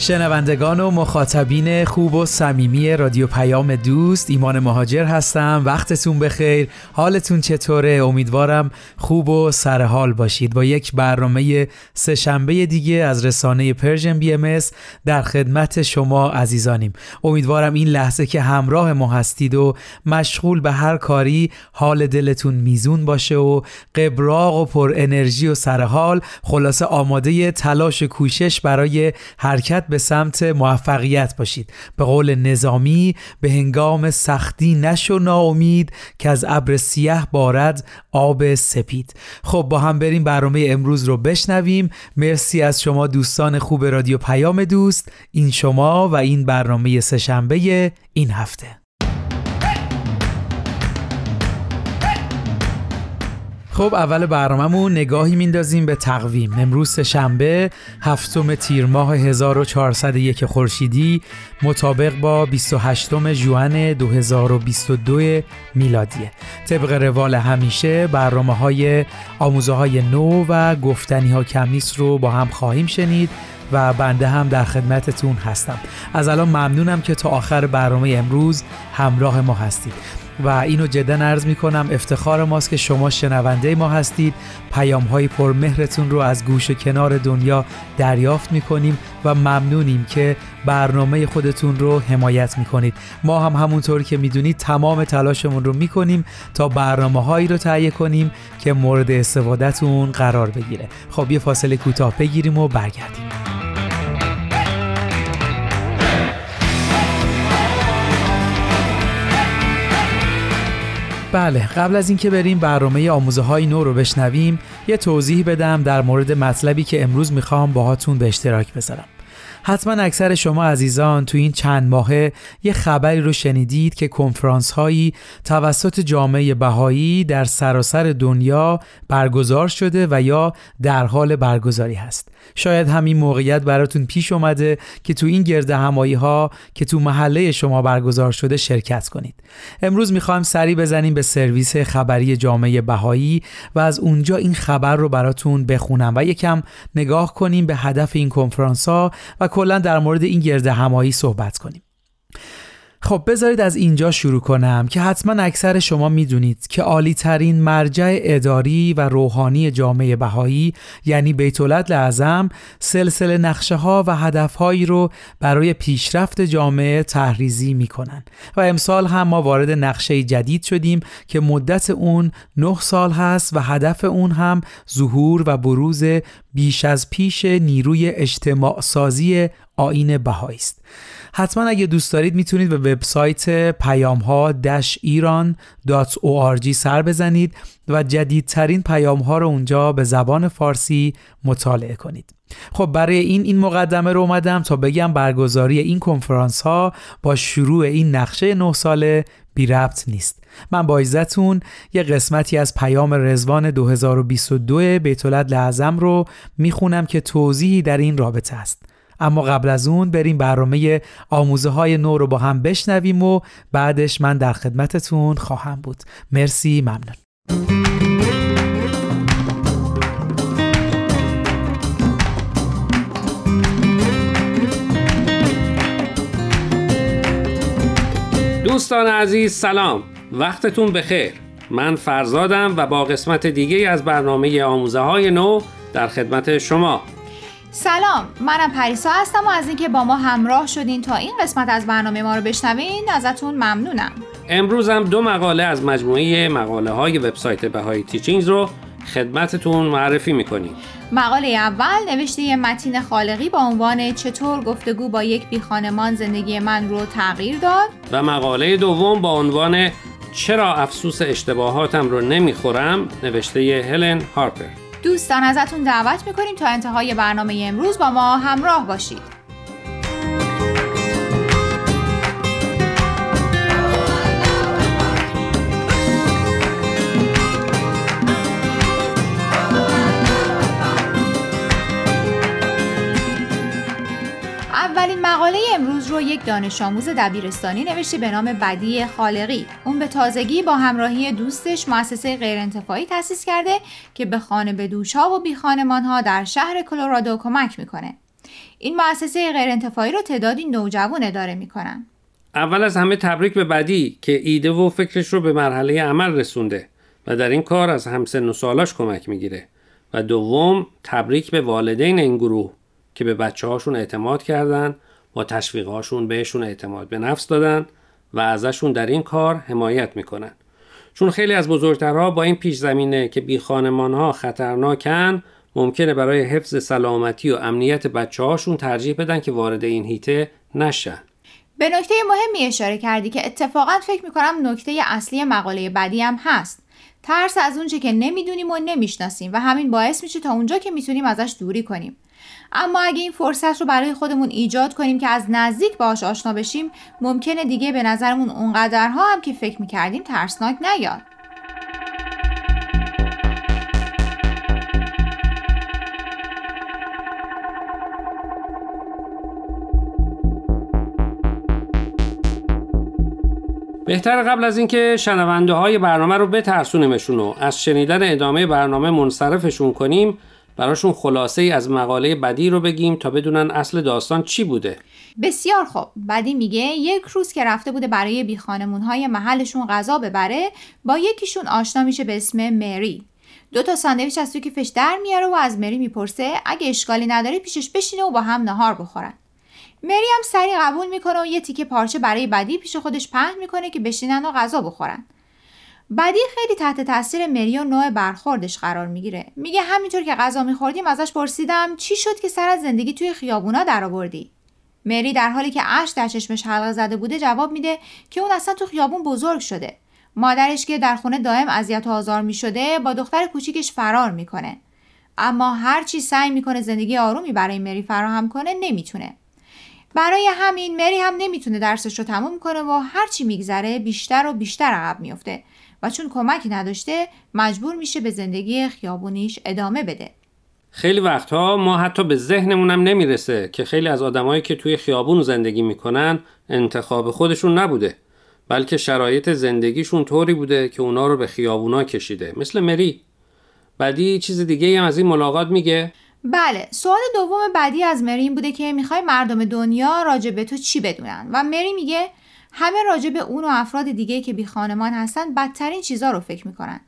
شنوندگان و مخاطبین خوب و صمیمی رادیو پیام دوست ایمان مهاجر هستم. وقتتون بخیر. حالتون چطوره؟ امیدوارم خوب و سرحال باشید. با یک برنامه سهشنبه دیگه از رسانه Persian BMS در خدمت شما عزیزانیم. امیدوارم این لحظه که همراه ما هستید و مشغول به هر کاری حال دلتون میزون باشه و قبراق و پر انرژی و سرحال خلاصه آماده تلاش و کوشش برای حرکت به سمت موفقیت باشید. به قول نظامی به هنگام سختی نشو ناامید که از ابر سیاه بارد آب سپید. خب با هم بریم برنامه امروز رو بشنویم. مرسی از شما دوستان خوب رادیو پیام دوست. این شما و این برنامه سهشنبه این هفته. خب اول برنامهمون نگاهی میندازیم به تقویم. امروز شنبه هفتم تیر ماه 1401 خورشیدی مطابق با 28 ژوئن 2022 میلادیه طبق روال همیشه برنامه های آموزه های نو و گفتنی ها کمیس رو با هم خواهیم شنید و بنده هم در خدمتتون هستم. از الان ممنونم که تا آخر برنامه امروز همراه ما هستید. و اینو جدا عرض می کنم افتخار ماست که شما شنونده ما هستید. پیام های پرمهرتون رو از گوش کنار دنیا دریافت می کنیم و ممنونیم که برنامه خودتون رو حمایت می کنید ما هم همونطور که می‌دونید تمام تلاشمون رو می کنیم تا برنامه هایی رو تهیه کنیم که مورد استفادهتون قرار بگیره. خب یه فاصله کوتاه بگیریم و برگردیم. بله قبل از اینکه بریم برنامه آموزه های نو رو بشنویم یه توضیح بدم در مورد مطلبی که امروز می‌خوام باهاتون به اشتراک بذارم. حتما اکثر شما عزیزان تو این چند ماهه یه خبری رو شنیدید که کنفرانس هایی توسط جامعه بهایی در سراسر دنیا برگزار شده و یا در حال برگزاری هست. شاید همین موقعیت براتون پیش اومده که تو این گرد همایی ها که تو محله شما برگزار شده شرکت کنید. امروز می‌خوایم سری بزنیم به سرویس خبری جامعه بهایی و از اونجا این خبر رو براتون بخونم و یکم نگاه کنیم به هدف این کنفرانس ها و کلا در مورد این گرد همایی صحبت کنیم. خب بذارید از اینجا شروع کنم که حتما اکثر شما می‌دونید که عالی ترین مرجع اداری و روحانی جامعه بهایی یعنی بیت اعظم سلسله نقشه ها و هدف هایی رو برای پیشرفت جامعه تحریزی می‌کنن. و امسال هم ما وارد نقشه جدید شدیم که مدت اون 9 سال هست و هدف اون هم ظهور و بروز بیش از پیش نیروی اجتماع سازی آین بهایی است. حتما اگه دوست دارید می‌تونید به وبسایت پیام ها ایران.org سر بزنید و جدیدترین پیام ها رو اونجا به زبان فارسی مطالعه کنید. خب برای این این مقدمه رو اومدم تا بگم برگزاری این کنفرانس ها با شروع این نقشه 9 ساله بی ربط نیست. من با عزتون یه قسمتی از پیام رزوان 2022 بیت لعظم رو می‌خونم که توضیحی در این رابطه است. اما قبل از اون بریم برنامه آموزه های نو رو با هم بشنویم و بعدش من در خدمتتون خواهم بود. مرسی ممنون. دوستان عزیز سلام. وقتتون بخیر. من فرزادم و با قسمت دیگه از برنامه آموزه های نو در خدمت شما سلام منم پریسا هستم و از اینکه با ما همراه شدین تا این قسمت از برنامه ما رو بشنوین ازتون ممنونم. امروز هم دو مقاله از مجموعه مقاله های وبسایت بهای تیچینگز رو خدمتتون معرفی می‌کنیم. مقاله اول نوشته متین خالقی با عنوان چطور گفتگو با یک بیخانمان زندگی من رو تغییر داد. و مقاله دوم با عنوان چرا افسوس اشتباهاتم رو نمی‌خورم نوشته هلن هارپر. دوستان ازتون دعوت می‌کنیم تا انتهای برنامه امروز با ما همراه باشید. مقاله امروز رو یک دانش آموز دبیرستانی نوشته به نام بدی خالقی. اون به تازگی با همراهی دوستش مؤسسه غیرانتفاعی تأسیس کرده که به خانه به و بی ها در شهر کلرادو کمک می‌کنه. این مؤسسه غیرانتفاعی رو تعدادی نوجوان اداره می‌کنن. اول از همه تبریک به بدی که ایده و فکرش رو به مرحله عمل رسونده و در این کار از همسن و سالاش کمک می‌گیره. و دوم تبریک به والدین این گروه که به بچه هاشون اعتماد کردن با تشویقهاشون بهشون اعتماد به نفس دادن و ازشون در این کار حمایت می‌کنن. چون خیلی از بزرگترها با این پیش زمینه که بی خانمان ها خطرناکن ممکنه برای حفظ سلامتی و امنیت بچه هاشون ترجیح بدن که وارد این هیته نشن. به نکته مهمی اشاره کردی که اتفاقا فکر می‌کنم نکته اصلی مقاله بعدی هم هست. ترس از اونچه که نمی‌دونیم و نمی‌شناسیم و همین باعث میشه تا اونجا که می‌تونیم ازش دوری کنیم. اما اگه این فرصت رو برای خودمون ایجاد کنیم که از نزدیک باهاش آشنا بشیم ممکنه دیگه به نظرمون اونقدرها هم که فکر می‌کردیم ترسناک نیاد. بهتر قبل از اینکه شنونده های برنامه رو بترسونیمشون و از شنیدن ادامه برنامه منصرفشون کنیم براشون خلاصه ای از مقاله بدی رو بگیم تا بدونن اصل داستان چی بوده. بسیار خوب. بدی میگه یک روز که رفته بوده برای بی های محلشون غذا ببره با یکیشون آشنا میشه به اسم مری. دو تا ساندویچ از توی کیفش در میاره و از مری می‌پرسه اگه اشکالی نداره پیشش بشینه و با هم نهار بخورن. مری هم سری قبول می‌کنه و یه تیکه پارچه برای بدی پیش خودش پهن می‌کنه که بشینن و غذا بخورن. بدی خیلی تحت تاثیر مری و نوع برخوردش قرار می‌گیره. میگه همینطور که غذا میخوردیم ازش پرسیدم چی شد که سر از زندگی توی خیابونا درآوردی؟ مری در حالی که اش در چشمش حلقه زده بوده جواب میده که اون اصلا تو خیابون بزرگ شده. مادرش که در خونه دائم اذیت و آزار می‌شده با دختر کوچیکش فرار می‌کنه. اما هر چی سعی می‌کنه زندگی آرومی برای مری فراهم کنه نمی‌تونه. برای همین مری هم نمی‌تونه درسش رو تموم کنه و هرچی میگذره بیشتر و بیشتر عقب میفته و چون کمکی نداشته مجبور میشه به زندگی خیابونیش ادامه بده. خیلی وقتها ما حتی به ذهنمونم نمی‌رسه که خیلی از آدمایی که توی خیابون زندگی می‌کنن انتخاب خودشون نبوده بلکه شرایط زندگیشون طوری بوده که اونا رو به خیابونا کشیده مثل مری. بعدی چیز دیگه هم از این ملاقات میگه؟ بله سوال دوم بعدی از مری این بوده که می‌خوای مردم دنیا راجع به تو چی بدونن؟ و مری میگه همه راجع به اون و افراد دیگه که بی خانمان هستن بدترین چیزا رو فکر می‌کنن.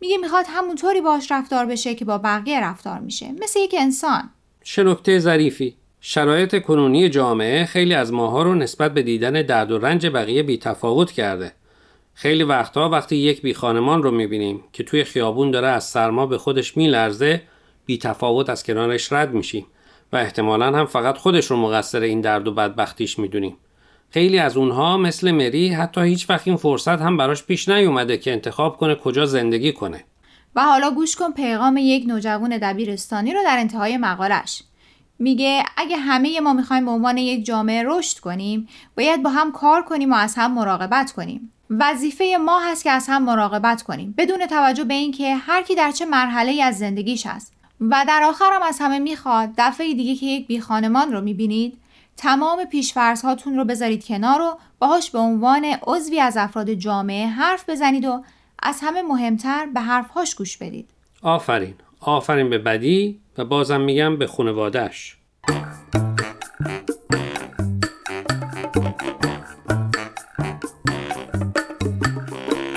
میگه می‌خواد همونطوری باش رفتار بشه که با بقیه رفتار میشه. مثل یک انسان. چه نکته ظریفی. شرایط کنونی جامعه خیلی از ماها رو نسبت به دیدن درد و رنج بقیه بی تفاوت کرده. خیلی وقتها وقتی یک بی خانمان رو می‌بینیم که توی خیابون داره از سرما به خودش میلرزه بی تفاوت از کنارش رد میشیم و احتمالا هم فقط خودش رو مقصر این درد و بدبختیش می‌دونیم. خیلی از اونها مثل مری حتی هیچ وقت این فرصت هم براش پیش نیومده که انتخاب کنه کجا زندگی کنه. و حالا گوش کن پیغام یک نوجوان دبیرستانی رو در انتهای مقالش. میگه اگه همه ما می‌خوایم به عنوان یک جامعه رشد کنیم باید با هم کار کنیم و از هم مراقبت کنیم. وظیفه ما هست که از هم مراقبت کنیم بدون توجه به اینکه هر کی در چه مرحله از زندگیش هست. و در آخر هم از همه می‌خواد دفعه دیگه که یک بی خانمان رو می‌بینید تمام پیشفرض هاتون رو بذارید کنار و باهاش به عنوان عضوی از افراد جامعه حرف بزنید و از همه مهمتر به حرفهاش گوش بدید. آفرین. آفرین به بدی و بازم میگم به خانوادهش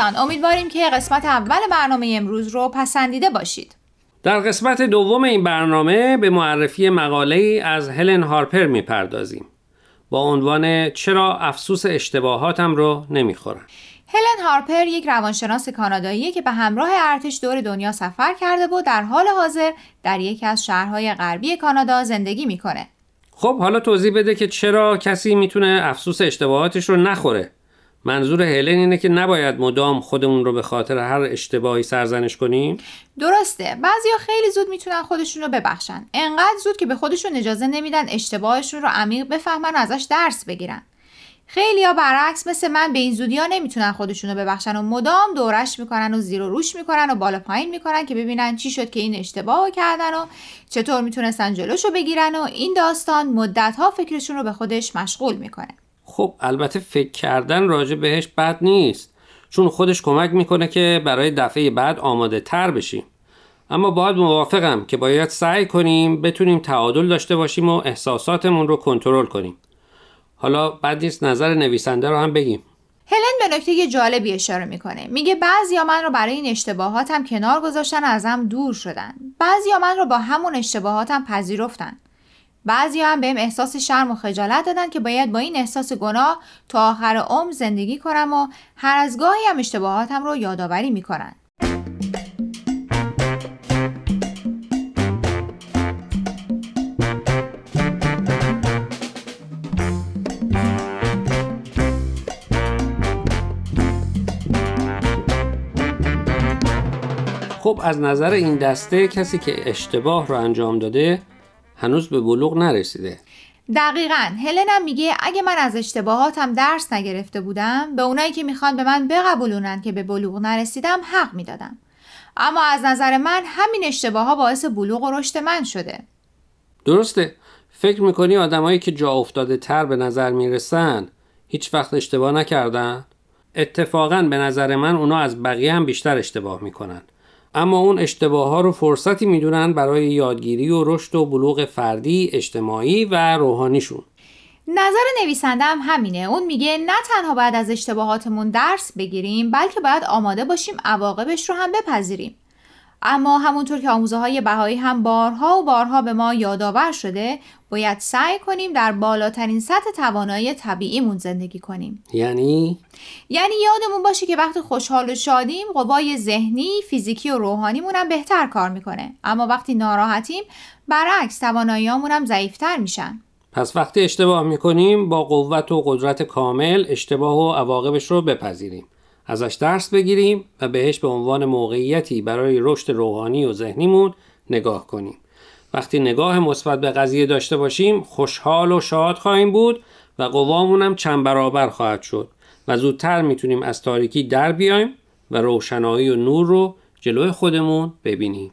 دوستان امیدواریم که قسمت اول برنامه امروز رو پسندیده باشید. در قسمت دوم این برنامه به معرفی مقاله از هلن هارپر می‌پردازیم. با عنوان چرا افسوس اشتباهاتم رو نمی‌خورم. هلن هارپر یک روانشناس کانادایی که به همراه ارتش دور دنیا سفر کرده و در حال حاضر در یکی از شهرهای غربی کانادا زندگی می‌کنه. خب حالا توضیح بده که چرا کسی می‌تونه افسوس اشتباهاتش رو نخوره. منظور هلن اینه که نباید مدام خودمون رو به خاطر هر اشتباهی سرزنش کنیم؟ درسته. بعضیا خیلی زود می‌تونن خودشون رو ببخشن. انقدر زود که به خودشون اجازه نمیدن اشتباهشون رو عمیق بفهمن و ازش درس بگیرن. خیلی ها برعکس مثل من به این زودی ها نمی‌تونن خودشون رو ببخشن و مدام دورش می‌کنن و زیر و روش می‌کنن و بالا پایین می‌کنن که ببینن چی شد که این اشتباه کردن و چطور می‌تونستن جلوش رو بگیرن و این داستان مدت ها فکرشون رو به خودش مشغول می‌کنه. خب البته فکر کردن راجع بهش بد نیست. چون خودش کمک می‌کنه که برای دفعه بعد آماده تر بشیم. اما باید موافقم که باید سعی کنیم بتونیم تعادل داشته باشیم و احساساتمون رو کنترل کنیم. حالا بعد نیست نظر نویسنده رو هم بگیم. هلن به نکته جالبی اشاره می‌کنه. میگه بعضیا من رو برای این اشتباهاتم کنار گذاشتن ازم دور شدن. بعضیا من رو با همون اشتباهاتم پذیرفتن. بعضی هم بهم احساس شرم و خجالت دادن که باید با این احساس گناه تا آخر عمر زندگی کنم و هر از گاهی هم اشتباهاتم رو یادآوری می‌کنن. خب از نظر این دسته کسی که اشتباه رو انجام داده هنوز به بلوغ نرسیده. دقیقا. هلنم میگه اگه من از اشتباهاتم درس نگرفته بودم به اونایی که می‌خوان به من بقبولونن که به بلوغ نرسیدم حق می‌دادم. اما از نظر من همین اشتباه ها باعث بلوغ و رشد من شده. درسته. فکر می‌کنی آدمایی که جا افتاده تر به نظر می‌رسن هیچ وقت اشتباه نکردن؟ اتفاقا به نظر من اونا از بقیه هم بیشتر اشتباه می‌کنن. اما اون اشتباه ها رو فرصتی می‌دونن برای یادگیری و رشد و بلوغ فردی، اجتماعی و روحانیشون. نظر نویسنده هم همینه اون میگه نه تنها باید از اشتباهاتمون درس بگیریم بلکه باید آماده باشیم عواقبش رو هم بپذیریم اما همونطور که آموزه های بهایی هم بارها و بارها به ما یادآور شده باید سعی کنیم در بالاترین سطح توانایی طبیعیمون زندگی کنیم. یعنی؟ یعنی یادمون باشه که وقتی خوشحال و شادیم قوای ذهنی فیزیکی و روحانیمون هم بهتر کار می‌کنه. اما وقتی ناراحتیم برعکس تواناییامون هم ضعیفتر میشن. پس وقتی اشتباه می‌کنیم با قوت و قدرت کامل اشتباه و عواقبش رو بپذیریم. ازش درس بگیریم و بهش به عنوان موقعیتی برای رشد روحانی و ذهنیمون نگاه کنیم. وقتی نگاه مثبت به قضیه داشته باشیم خوشحال و شاد خواهیم بود و قوامون هم چند برابر خواهد شد و زودتر می‌تونیم از تاریکی در بیایم و روشنایی و نور رو جلوی خودمون ببینیم.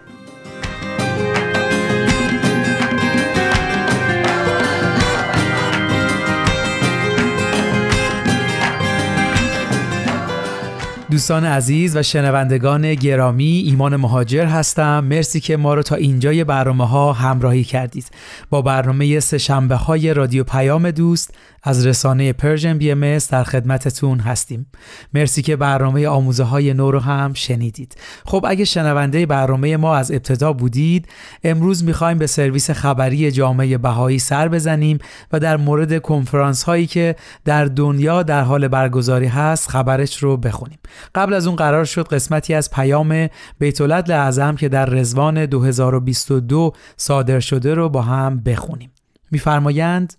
دوستان عزیز و شنوندگان گرامی ایمان مهاجر هستم. مرسی که ما رو تا اینجای برنامه ها همراهی کردید. با برنامه سه شنبه های رادیو پیام دوست از رسانه Persian BMS در خدمتتون هستیم. مرسی که برنامه آموزه های نو رو هم شنیدید. خب اگه شنونده برنامه ما از ابتدا بودید امروز می‌خوایم به سرویس خبری جامعه بهایی سر بزنیم و در مورد کنفرانس هایی که در دنیا در حال برگزاری هست خبرش رو بخونیم. قبل از اون قرار شد قسمتی از پیام بیت اعظم که در رزوان 2022 صادر شده رو با هم بخونیم میفرمایند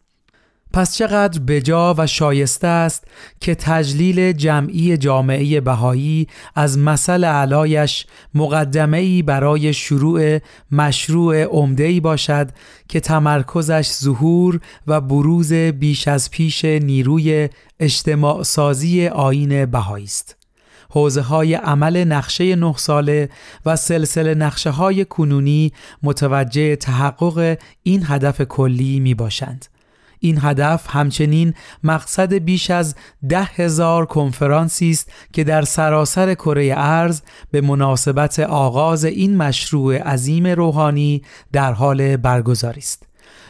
پس چقدر بجا و شایسته است که تجلیل جمعی جامعه بهایی از مثل علایش مقدمه برای شروع مشروع عمده باشد که تمرکزش ظهور و بروز بیش از پیش نیروی اجتماع سازی آین بهایی است. حوزه های عمل نقشه نه ساله و سلسله نقشه های کنونی متوجه تحقق این هدف کلی می باشند. این هدف همچنین مقصد بیش از ده هزار کنفرانسی است که در سراسر کره ارز به مناسبت آغاز این مشروع عظیم روحانی در حال برگزاری است.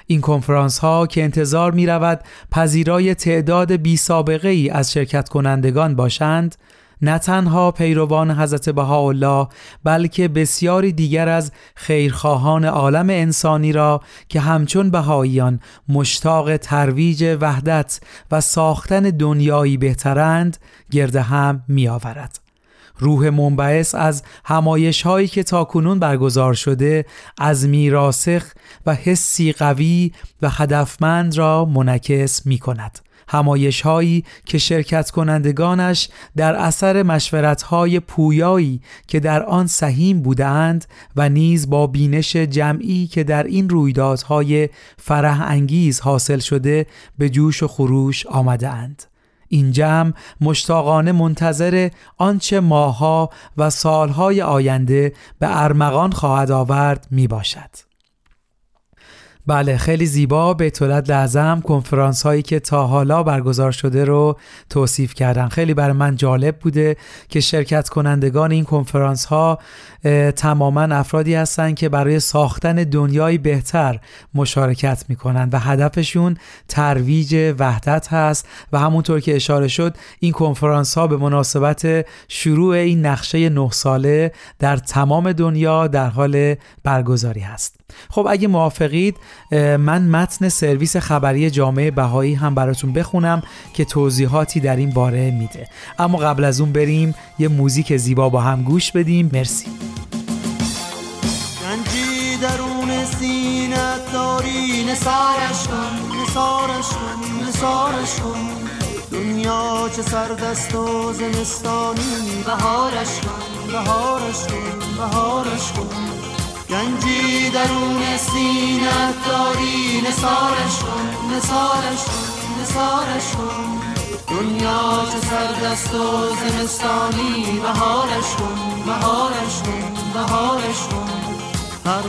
این کنفرانس ها که انتظار می رود پذیرای تعداد بی سابقه ای از شرکت کنندگان باشند نه تنها پیروان حضرت بهاءالله بلکه بسیاری دیگر از خیرخواهان عالم انسانی را که همچون بهاییان مشتاق ترویج وحدت و ساختن دنیایی بهترند گرد هم می آورد. روح منبعث از همایش هایی که تاکنون برگزار شده از میراسخ و حسی قوی و هدفمند را منعکس می کند. همایش هایی که شرکت کنندگانش در اثر مشورت های پویایی که در آن سهیم بودند و نیز با بینش جمعی که در این رویدادهای فرح انگیز حاصل شده به جوش و خروش آمده اند. این جمع مشتاقانه منتظر آنچه ماها و سالهای آینده به ارمغان خواهد آورد می باشد. بله خیلی زیبا. به طولت لازم کنفرانس هایی که تا حالا برگزار شده رو توصیف کردن. خیلی برای من جالب بوده که شرکت کنندگان این کنفرانس ها تماما افرادی هستند که برای ساختن دنیای بهتر مشارکت می‌کنن و هدفشون ترویج وحدت هست و همونطور که اشاره شد این کنفرانس ها به مناسبت شروع این نقشه نه ساله در تمام دنیا در حال برگزاری هست. خب اگه موافقید من متن سرویس خبری جامعه بهایی هم براتون بخونم که توضیحاتی در این باره میده. اما قبل از اون بریم یه موزیک زیبا با هم گوش بدیم. مرسی. گنجی درون سینت داری نسارش کن نسارش کن نسارش کن. دنیا چه سردست و زمستانی بهارش کن بهارش کن بهارش کن. گنجی درون سینت داری نسارش کن نسارش کن نسارش کن. دنیا چه سردست و زمستانی بهارش کن بهارش کن بهارش کن. هر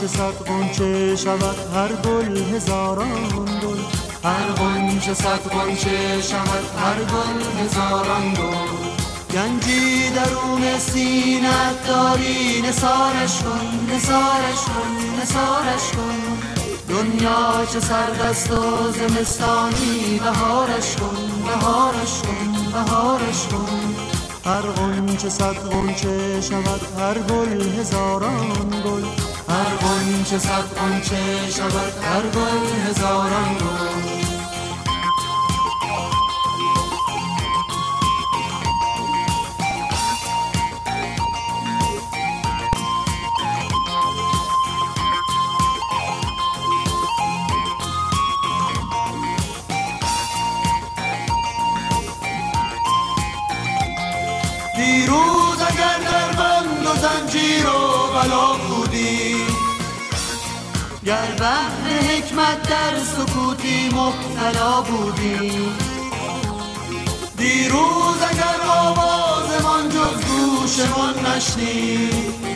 چه صد چه شود هر گل هزاران گل. هر چه صد چه شود هر گل هزاران گل. گنجی درون سینت داری نسارش کن نسارش کن نسارش کن. دنیا چه سردست و زمستانی بهارش کن بهارش کن بهارش کن. هر غنچه صد غنچه شود هر گل هزاران گل. هر غنچه صد غنچه شود هر گل هزاران گل. گر بحر حکمت در سکوتی مبتلا بودی دیروز اگر آوازمان جز گوشمان نشنید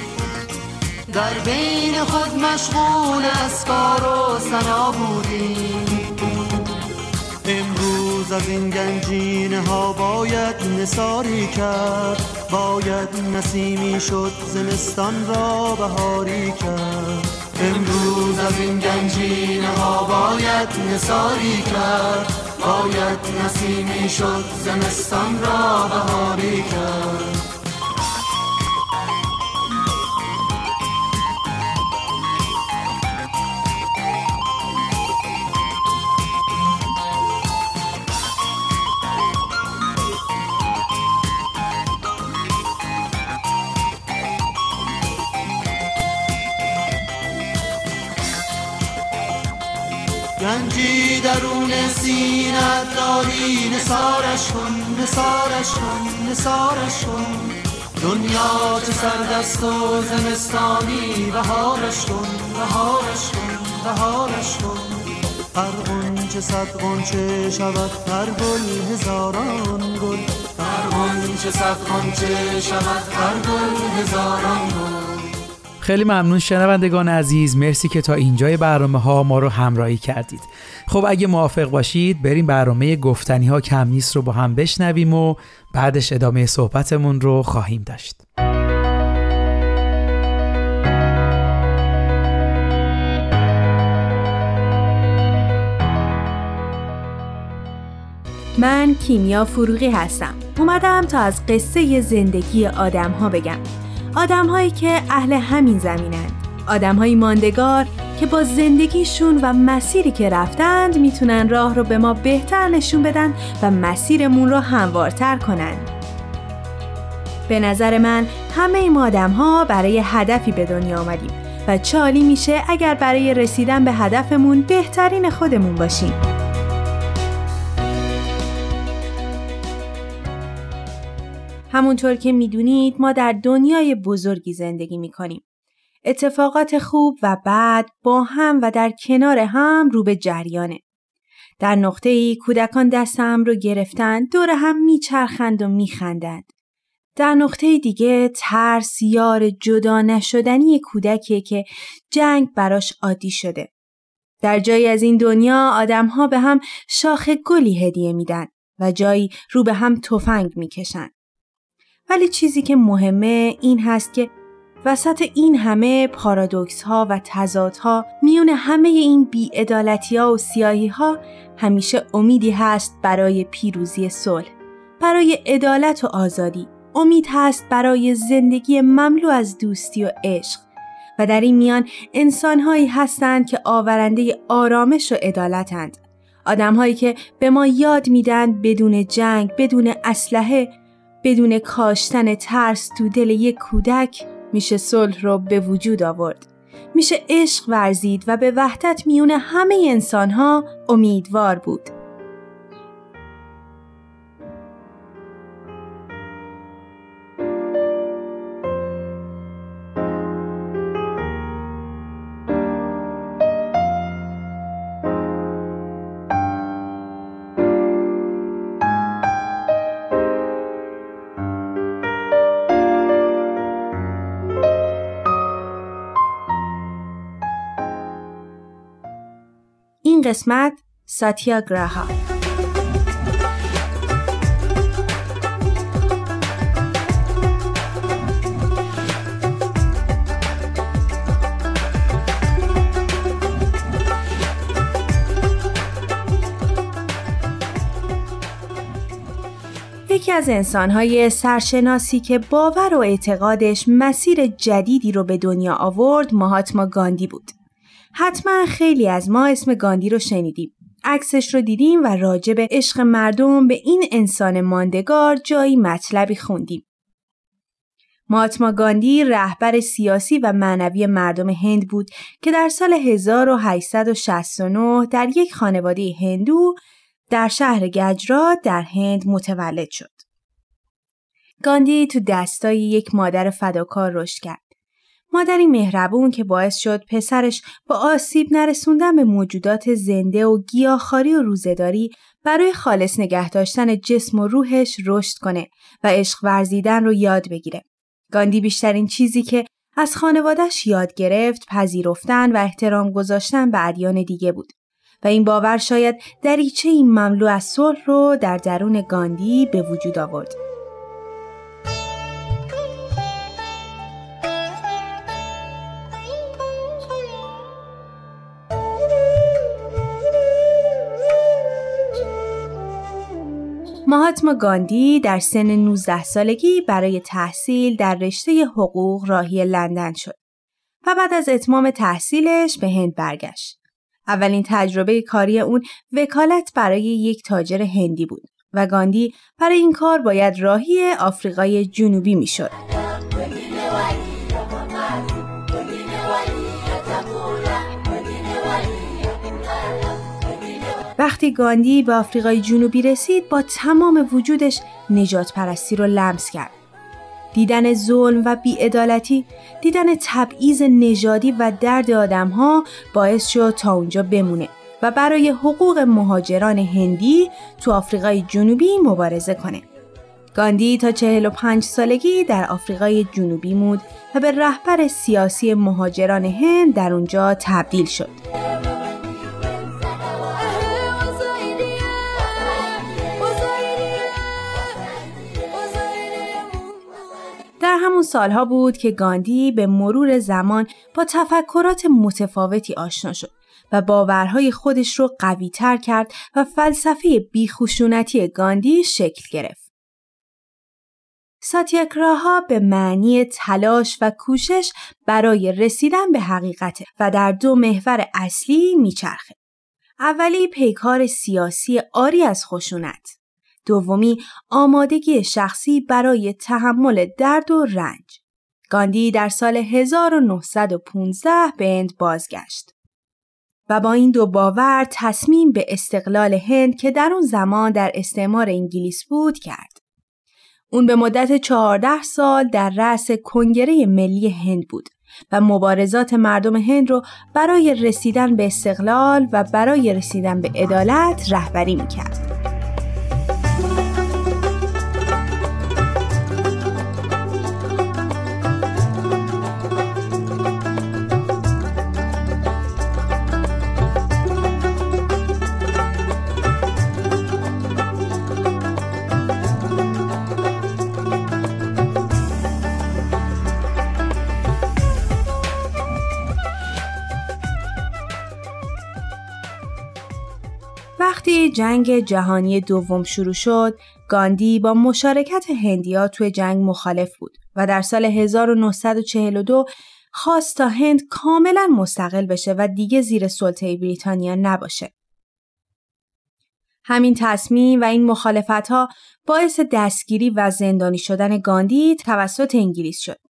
در بین خود مشغول اسکار و سنا بودیم امروز از این گنجینه ها باید نساری کرد باید نسیمی شد زمستان را بهاری کرد. امروز از این گنجینه ها باید نساری کرد. باید نسیمی شد زمستان را بهاری کرد. درون سینت داری نسارش کن نسارش کن نسارش کن. دنیا چه سردست و زمستانی بهارش کن بهارش کن بهارش کن. هر غنچه صد غنچه شود هر گل هزاران گل. هر غنچه صد غنچه شود هر گل هزاران گل. خیلی ممنون شنوندگان عزیز. مرسی که تا اینجای برنامه ها ما رو همراهی کردید. خب اگه موافق باشید بریم برنامه گفتنی ها کم نیست رو با هم بشنویم و بعدش ادامه صحبتمون رو خواهیم داشت. من کیمیا فروغی هستم. اومدم تا از قصه زندگی آدم ها بگم. آدم هایی که اهل همین زمینند آدم های ماندگار که با زندگیشون و مسیری که رفتند می‌تونن راه رو به ما بهتر نشون بدن و مسیرمون رو هموارتر کنن. به نظر من همه این آدم ها برای هدفی به دنیا آمدیم و چالی میشه اگر برای رسیدن به هدفمون بهترین خودمون باشیم. همونطور که می‌دونید ما در دنیای بزرگی زندگی می‌کنیم. اتفاقات خوب و بد با هم و در کنار هم رو به جریانه. در نقطه ای کودکان دست هم رو گرفتن دور هم میچرخند و میخندند. در نقطه دیگه ترس یار جدا نشدنی کودکیه که جنگ براش عادی شده. در جایی از این دنیا آدمها به هم شاخ گلی هدیه میدن و جایی رو به هم تفنگ می‌کشن. ولی چیزی که مهمه این هست که وسط این همه پارادوکس ها و تضاد ها میون همه این بیعدالتی ها و سیاهی ها همیشه امیدی هست برای پیروزی صلح برای عدالت و آزادی. امید هست برای زندگی مملو از دوستی و عشق. و در این میان انسانهایی هستند که آورنده آرامش و عدالتند آدمهایی که به ما یاد میدن بدون جنگ بدون اسلحه بدون کاشتن ترس تو دل یک کودک میشه صلح رو به وجود آورد. میشه عشق ورزید و به وحدت میون همه انسانها امیدوار بود. قسمت ساتیاگراها یکی از انسانهای سرشناسی که باور و اعتقادش مسیر جدیدی رو به دنیا آورد مهاتما گاندی بود. حتما خیلی از ما اسم گاندی رو شنیدیم. عکسش رو دیدیم و راجع به عشق مردم به این انسان ماندگار جایی مطلبی خوندیم. ماتما گاندی رهبر سیاسی و معنوی مردم هند بود که در سال 1869 در یک خانواده هندو در شهر گجرات در هند متولد شد. گاندی تو دستای یک مادر فداکار رشد کرد. مادری مهربون که باعث شد پسرش با آسیب نرسوندن به موجودات زنده و گیاهخواری و روزهداری برای خالص نگه داشتن جسم و روحش رشد کنه و عشق ورزیدن رو یاد بگیره. گاندی بیشترین چیزی که از خانوادش یاد گرفت پذیرفتن و احترام گذاشتن به ادیان دیگه بود و این باور شاید دریچه این مملو از صلح رو در درون گاندی به وجود آورد. ماهاتما گاندی در سن 19 سالگی برای تحصیل در رشته حقوق راهی لندن شد و بعد از اتمام تحصیلش به هند برگشت. اولین تجربه کاری اون وکالت برای یک تاجر هندی بود و گاندی برای این کار باید راهی آفریقای جنوبی می‌شد. وقتی گاندی به آفریقای جنوبی رسید با تمام وجودش نجات پرستی رو لمس کرد. دیدن ظلم و بیعدالتی، دیدن تبعیض نژادی و درد آدمها باعث شد تا اونجا بمونه و برای حقوق مهاجران هندی تو آفریقای جنوبی مبارزه کنه. گاندی تا 45 سالگی در آفریقای جنوبی مود و به رهبر سیاسی مهاجران هند در اونجا تبدیل شد. در همون سالها بود که گاندی به مرور زمان با تفکرات متفاوتی آشنا شد و باورهای خودش رو قوی تر کرد و فلسفه بیخشونتی گاندی شکل گرفت. ساتیاکراها به معنی تلاش و کوشش برای رسیدن به حقیقت و در دو محور اصلی میچرخه. اولی پیکار سیاسی آری از خشونت دومی آمادگی شخصی برای تحمل درد و رنج. گاندی در سال 1915 به هند بازگشت. و با این دو باور تصمیم به استقلال هند که در اون زمان در استعمار انگلیس بود کرد. اون به مدت 14 سال در رأس کنگره ملی هند بود و مبارزات مردم هند رو برای رسیدن به استقلال و برای رسیدن به عدالت رهبری می‌کرد. جنگ جهانی دوم شروع شد، گاندی با مشارکت هندیا توی جنگ مخالف بود و در سال 1942 خواست تا هند کاملا مستقل بشه و دیگه زیر سلطه بریتانیا نباشه. همین تصمیم و این مخالفت ها باعث دستگیری و زندانی شدن گاندی توسط انگلیس شد.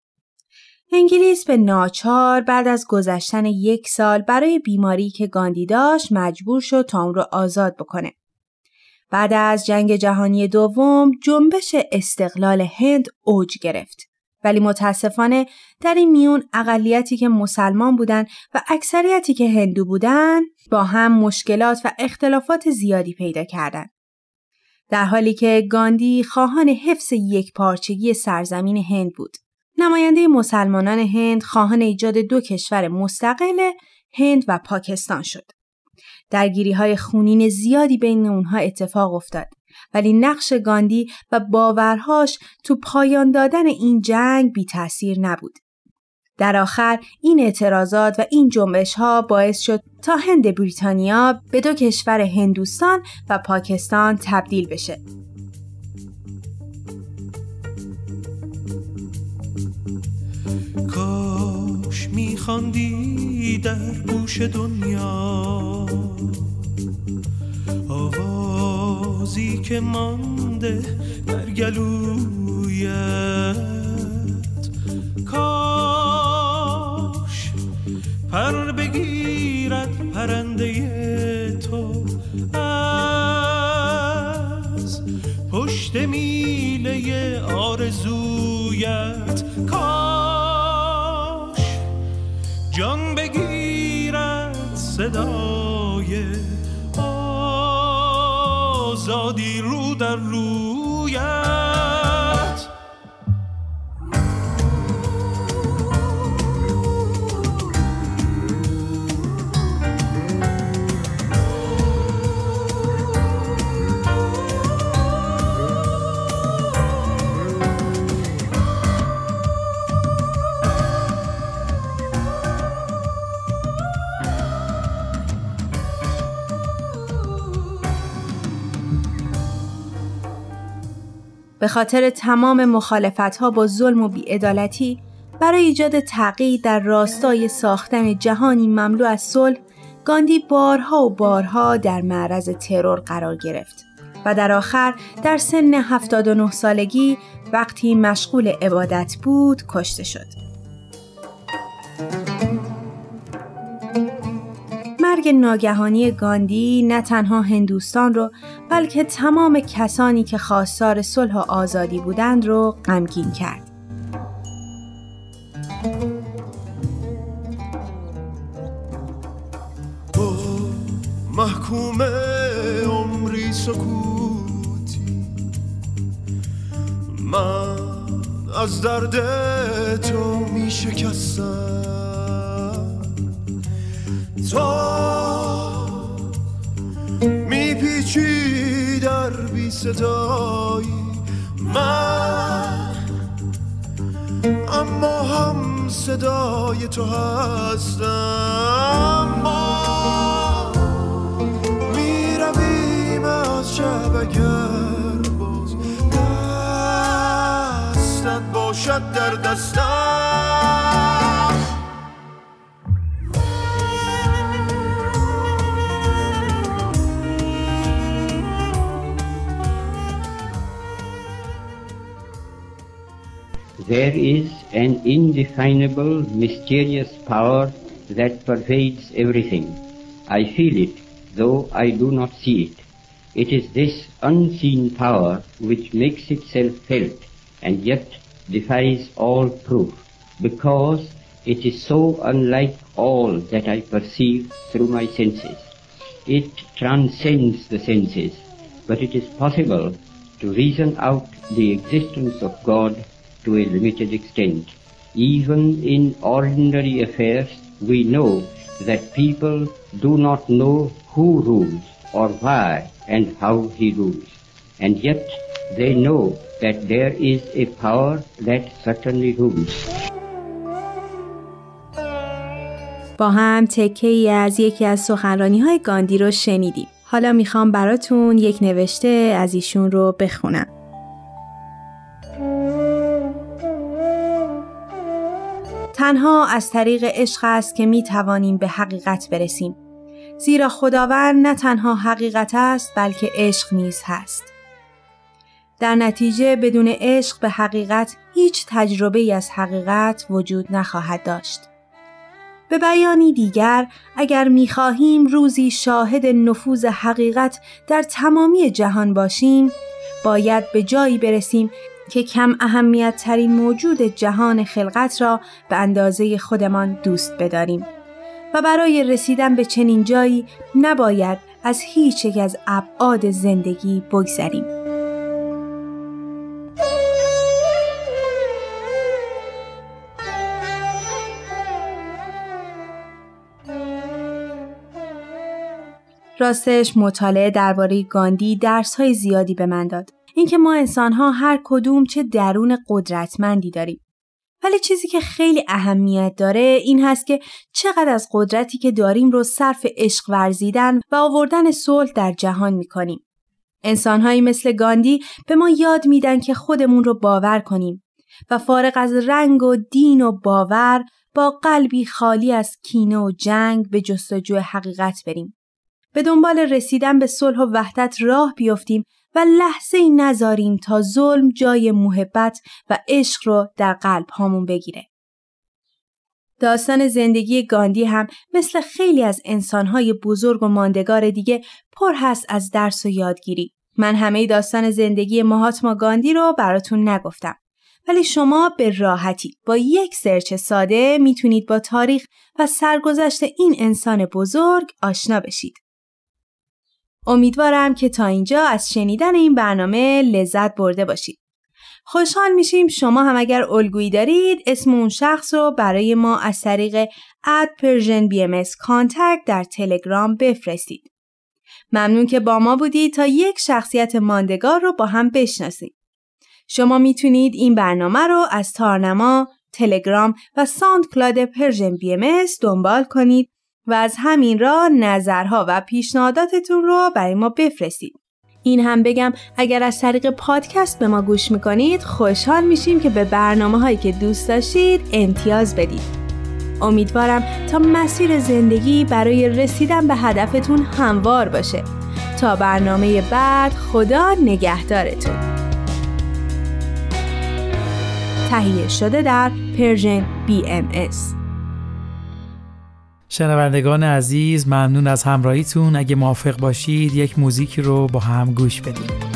انگلیس به ناچار بعد از گذشتن یک سال برای بیماری که گاندی داشت مجبور شد تا اون رو آزاد بکنه. بعد از جنگ جهانی دوم جنبش استقلال هند اوج گرفت. ولی متاسفانه در این میون اقلیتی که مسلمان بودند و اکثریتی که هندو بودند با هم مشکلات و اختلافات زیادی پیدا کردند. در حالی که گاندی خواهان حفظ یک پارچگی سرزمین هند بود. نماینده مسلمانان هند خواهان ایجاد دو کشور مستقل هند و پاکستان شد. درگیری های خونین زیادی بین اونها اتفاق افتاد ولی نقش گاندی و باورهاش تو پایان دادن این جنگ بی تاثیر نبود. در آخر این اعتراضات و این جنبش ها باعث شد تا هند بریتانیا به دو کشور هندوستان و پاکستان تبدیل بشه. میخواندی در گوش دنیا. آوازی که مانده در گلویت. کاش پر بگیرد پرنده تو از پشت میله آرزویت. کاش جان بگیرد صدای آزادی رو در رویت به خاطر تمام مخالفت ها با ظلم و بیعدالتی برای ایجاد تغییر در راستای ساختن جهانی مملو از صلح گاندی بارها و بارها در معرض ترور قرار گرفت و در آخر در سن 79 سالگی وقتی مشغول عبادت بود کشته شد. مرگ ناگهانی گاندی نه تنها هندوستان رو بلکه تمام کسانی که خواستار صلح و آزادی بودند رو غمگین کرد. تو محکوم عمری سکوتی من از درد تو می شکستم تا می پیچی در بی صدایی من. اما هم صدای تو هستم. ما می رویم از شب اگر باز دستت باشد در دستم. There is an indefinable, mysterious power that pervades everything. I feel it, though I do not see it. It is this unseen power which makes itself felt and yet defies all proof, because it is so unlike all that I perceive through my senses. It transcends the senses, but it is possible to reason out the existence of God to a limited extent. Even in ordinary affairs, we know that people do not know who rules or why and how he rules. And yet they know that there is a power that certainly rules. با هم تکه ای از یکی از سخنرانی های گاندی رو شنیدیم. حالا می‌خوام براتون یک نوشته از ایشون رو بخونم. تنها از طریق عشق است که می توانیم به حقیقت برسیم. زیرا خداوند نه تنها حقیقت است بلکه عشق نیز هست. در نتیجه بدون عشق به حقیقت هیچ تجربه از حقیقت وجود نخواهد داشت. به بیانی دیگر اگر می‌خواهیم روزی شاهد نفوذ حقیقت در تمامی جهان باشیم باید به جایی برسیم که کم اهمیت ترین موجود جهان خلقت را به اندازه خودمان دوست بداریم و برای رسیدن به چنین جایی نباید از هیچ یک از ابعاد زندگی بگذریم. راستش مطالعه درباره گاندی درس های زیادی به من داد. اینکه ما انسان ها هر کدوم چه درون قدرتمندی داریم. ولی چیزی که خیلی اهمیت داره این هست که چقدر از قدرتی که داریم رو صرف عشق ورزیدن و آوردن صلح در جهان می‌کنیم. انسانهایی مثل گاندی به ما یاد میدن که خودمون رو باور کنیم و فارغ از رنگ و دین و باور با قلبی خالی از کینه و جنگ به جستجوی حقیقت بریم. به دنبال رسیدن به صلح و وحدت راه بیفتیم و لحظه ای نذاریم تا ظلم جای محبت و عشق رو در قلب هامون بگیره. داستان زندگی گاندی هم مثل خیلی از انسانهای بزرگ و ماندگار دیگه پر هست از درس و یادگیری. من همه داستان زندگی مهاتما گاندی رو براتون نگفتم. ولی شما به راحتی با یک سرچ ساده می‌تونید با تاریخ و سرگذشت این انسان بزرگ آشنا بشید. امیدوارم که تا اینجا از شنیدن این برنامه لذت برده باشید. خوشحال میشیم شما هم اگر الگویی دارید اسم اون شخص رو برای ما از طریق at Persian BM در تلگرام بفرستید. ممنون که با ما بودید تا یک شخصیت ماندگار رو با هم بشناسید. شما می‌تونید این برنامه رو از تارنما، تلگرام و SoundCloud Persian BM دنبال کنید و از همین راه نظرها و پیشنهاداتتون رو برای ما بفرستید. این هم بگم اگر از طریق پادکست به ما گوش می‌کنید خوشحال میشیم که به برنامه هایی که دوست داشتید امتیاز بدید. امیدوارم تا مسیر زندگی برای رسیدن به هدفتون هموار باشه. تا برنامه بعد خدا نگهدارتون. تهیه شده در پرژن BMS شنوندگان عزیز ممنون از همراهیتون. اگه موافق باشید یک موزیکی رو با هم گوش بدیم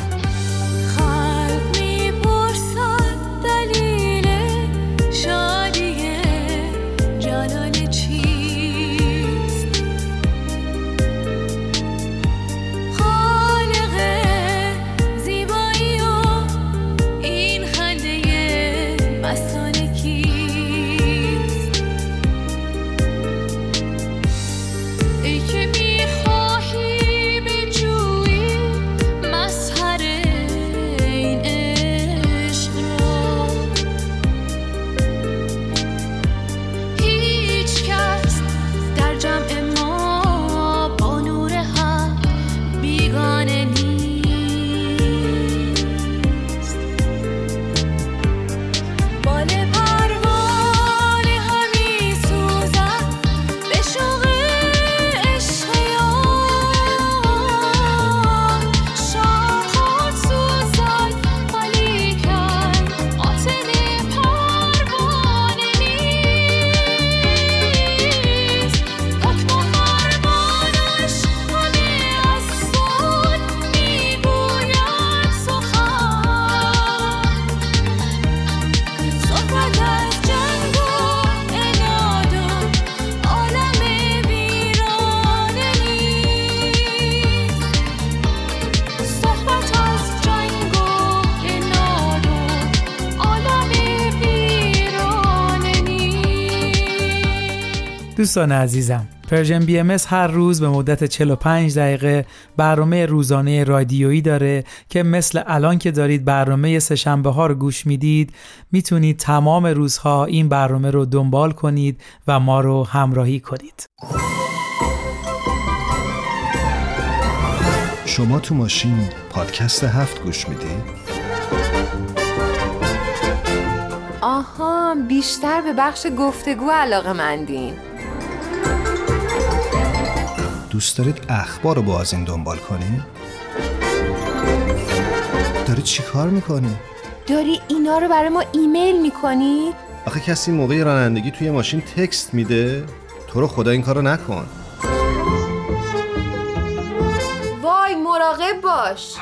دوستان عزیزم Persian BM هر روز به مدت 45 دقیقه برنامه روزانه رادیویی داره که مثل الان که دارید برنامه سهشنبه ها رو گوش می‌دید می‌تونید تمام روزها این برنامه رو دنبال کنید و ما رو همراهی کنید شما تو ماشین پادکست هفت گوش می‌دید؟ آها بیشتر به بخش گفتگو علاقه مندین دوست دارید اخبار رو با از این دنبال کنی؟ داری چی کار می‌کنی؟ داری اینا رو برای ما ایمیل می‌کنی؟ آخه کسی موقع رانندگی توی ماشین تکست میده؟ تو رو خدا این کارو نکن وای مراقب باش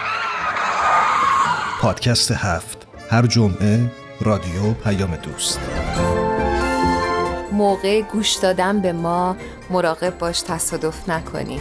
پادکست هفت هر جمعه رادیو پیام دوست موقع گوش دادن به ما مراقب باش تصادف نکنی.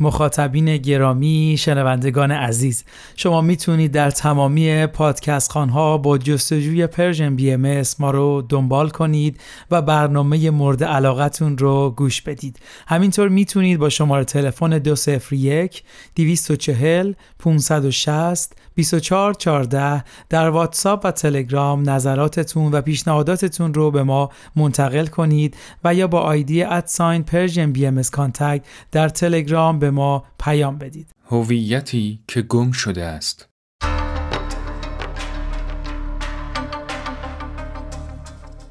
مخاطبین گرامی شنوندگان عزیز شما می‌تونید در تمامی پادکست خوان‌ها با جستجوی Persian BM ما رو دنبال کنید و برنامه مورد علاقتون رو گوش بدید. همینطور می‌تونید با شماره تلفن 201 240 560 2414 در واتساپ و تلگرام نظراتتون و پیشنهاداتتون رو به ما منتقل کنید و یا با آیدی at sign Persian BM در تلگرام به ما پیام بدید. هویتی که گم شده است.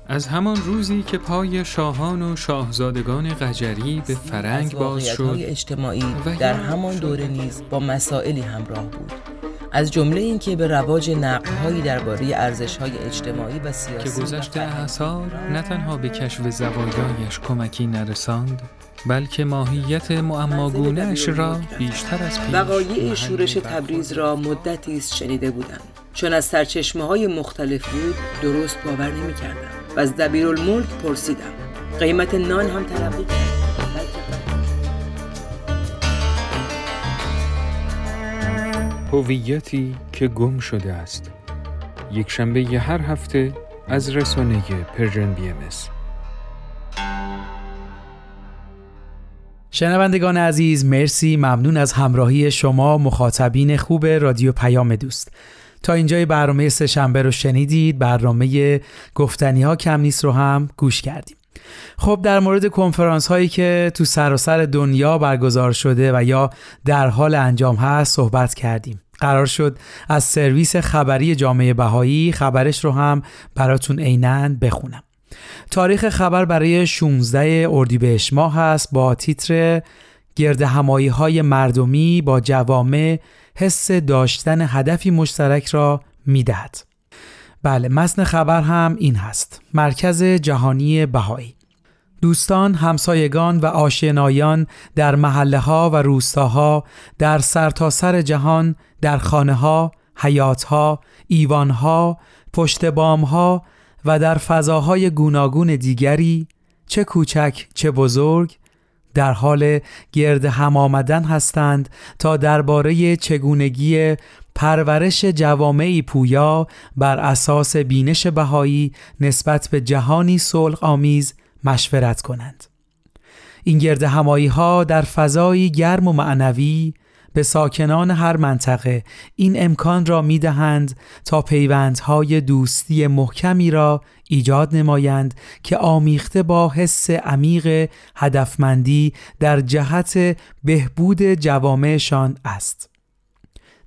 از همان روزی که پای شاهان و شاهزادگان قجری به فرنگ باز شد اجتماعی در همان دوره نیز با مسائلی همراه بود از جمله اینکه به رواج نقدهایی درباره ارزش‌های اجتماعی و سیاسی که گذشته اثار نه تنها به کشف زوایایش کمکی نرساند بلکه ماهیت معماگونهش را بیشتر از پیش وقایع شورش تبریز را مدتی است شنیده بودم. چون از سرچشمه های مختلف بود درست باور نمی کردم و از دبیرالملک پرسیدم. قیمت نان هم ترقی هویتی که گم شده است. یک شنبه ی هر هفته از رسانه Persian BM شنوندگان عزیز مرسی. ممنون از همراهی شما مخاطبین خوب رادیو پیام دوست. تا اینجای برنامه سه شنبه رو شنیدید برنامه گفتنی ها کم نیست رو هم گوش کردیم. خب در مورد کنفرانس هایی که تو سراسر دنیا برگزار شده و یا در حال انجام هست صحبت کردیم. قرار شد از سرویس خبری جامعه بهایی خبرش رو هم براتون عینا بخونم. تاریخ خبر برای 16 اردیبهشت ماه هست با تیتر گرد همایی های مردمی با جوامع حس داشتن هدفی مشترک را می‌دهد. بله متن خبر هم این هست مرکز جهانی بهایی دوستان، همسایگان و آشنایان در محله ها و روستاها در سرتاسر سر جهان در خانه ها، حیات ها، ایوان ها، پشت بام ها و در فضاهای گوناگون دیگری چه کوچک چه بزرگ در حال گرد هم آمدن هستند تا درباره چگونگی پرورش جوامعی پویا بر اساس بینش بهایی نسبت به جهانی صلح آمیز مشورت کنند. این گرد همایی ها در فضایی گرم و معنوی به ساکنان هر منطقه این امکان را می دهند تا پیوندهای دوستی محکمی را ایجاد نمایند که آمیخته با حس عمیق هدفمندی در جهت بهبود جوامعشان است.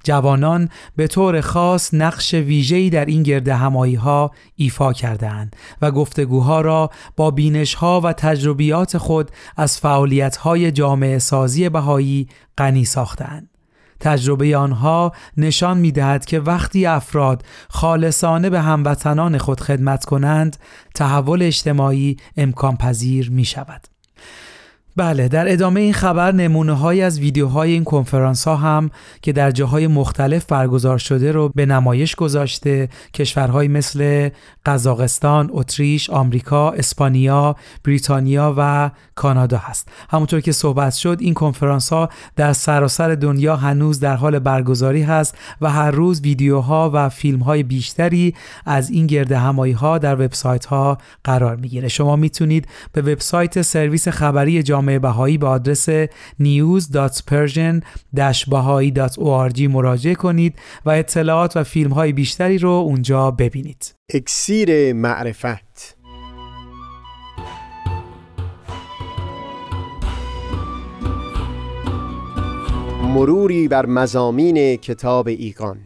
جوانان به طور خاص نقش ویژه‌ای در این گرد همایی ها ایفا کردهاند و گفتگوها را با بینش ها و تجربیات خود از فعالیت های جامعه سازی بهایی غنی ساختند. تجربه آنها نشان می دهد که وقتی افراد خالصانه به هموطنان خود خدمت کنند تحول اجتماعی امکان پذیر می شود. بله در ادامه این خبر نمونه های از ویدیوهای این کنفرانس ها هم که در جاهای مختلف برگزار شده رو به نمایش گذاشته کشورهایی مثل قزاقستان، اتریش، آمریکا، اسپانیا، بریتانیا و کانادا هست. همونطور که صحبت شد این کنفرانس ها در سراسر دنیا هنوز در حال برگزاری هست و هر روز ویدیوها و فیلم های بیشتری از این گرد همایی ها در وبسایت ها قرار می‌گیره. شما می‌تونید به وبسایت سرویس خبری بهایی به آدرس news.persian-bahai.org مراجعه کنید و اطلاعات و فیلم های بیشتری رو اونجا ببینید. اکسیر معرفت مروری بر مزامین کتاب ایقان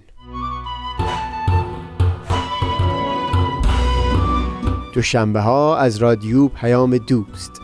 دوشنبه ها از رادیو پیام دوست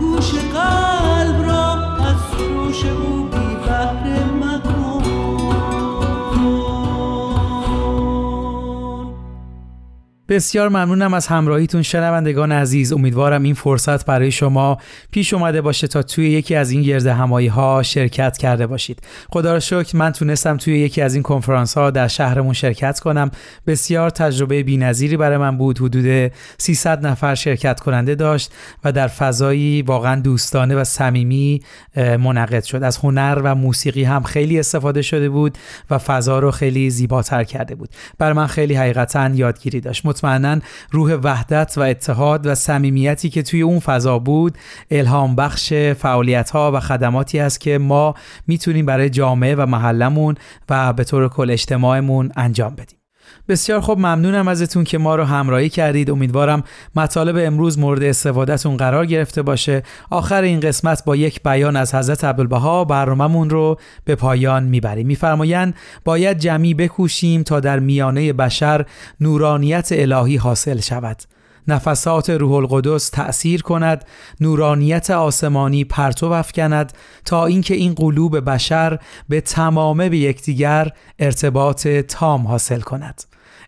گوش قلب را از سروش او بسیار ممنونم از همراهیتون شنوندگان عزیز. امیدوارم این فرصت برای شما پیش اومده باشه تا توی یکی از این گرد همایی ها شرکت کرده باشید. خدا را شکر من تونستم توی یکی از این کنفرانس ها در شهرمون شرکت کنم. بسیار تجربه بی‌نظیری برای من بود. حدود 300 نفر شرکت کننده داشت و در فضایی واقعا دوستانه و صمیمی منعقد شد. از هنر و موسیقی هم خیلی استفاده شده بود و فضا رو خیلی زیباتر کرده بود. بر من خیلی حقیقتا یادگیری داشت. مطمئنا روح وحدت و اتحاد و صمیمیتی که توی اون فضا بود الهام بخش فعالیت ها و خدماتی است که ما می‌تونیم برای جامعه و محلمون و به طور کل اجتماعمون انجام بدیم. بسیار خوب ممنونم ازتون که ما رو همراهی کردید. امیدوارم مطالب امروز مورد استفادهتون قرار گرفته باشه. آخر این قسمت با یک بیان از حضرت عبدالبها برنامه‌مون رو به پایان می‌بریم. میفرمایند باید جمعی بکوشیم تا در میانه بشر نورانیت الهی حاصل شود. نفسات روح القدس تأثیر کند نورانیت آسمانی پرتو افکند تا اینکه این قلوب بشر به تمامه به یکدیگر ارتباط تام حاصل کند.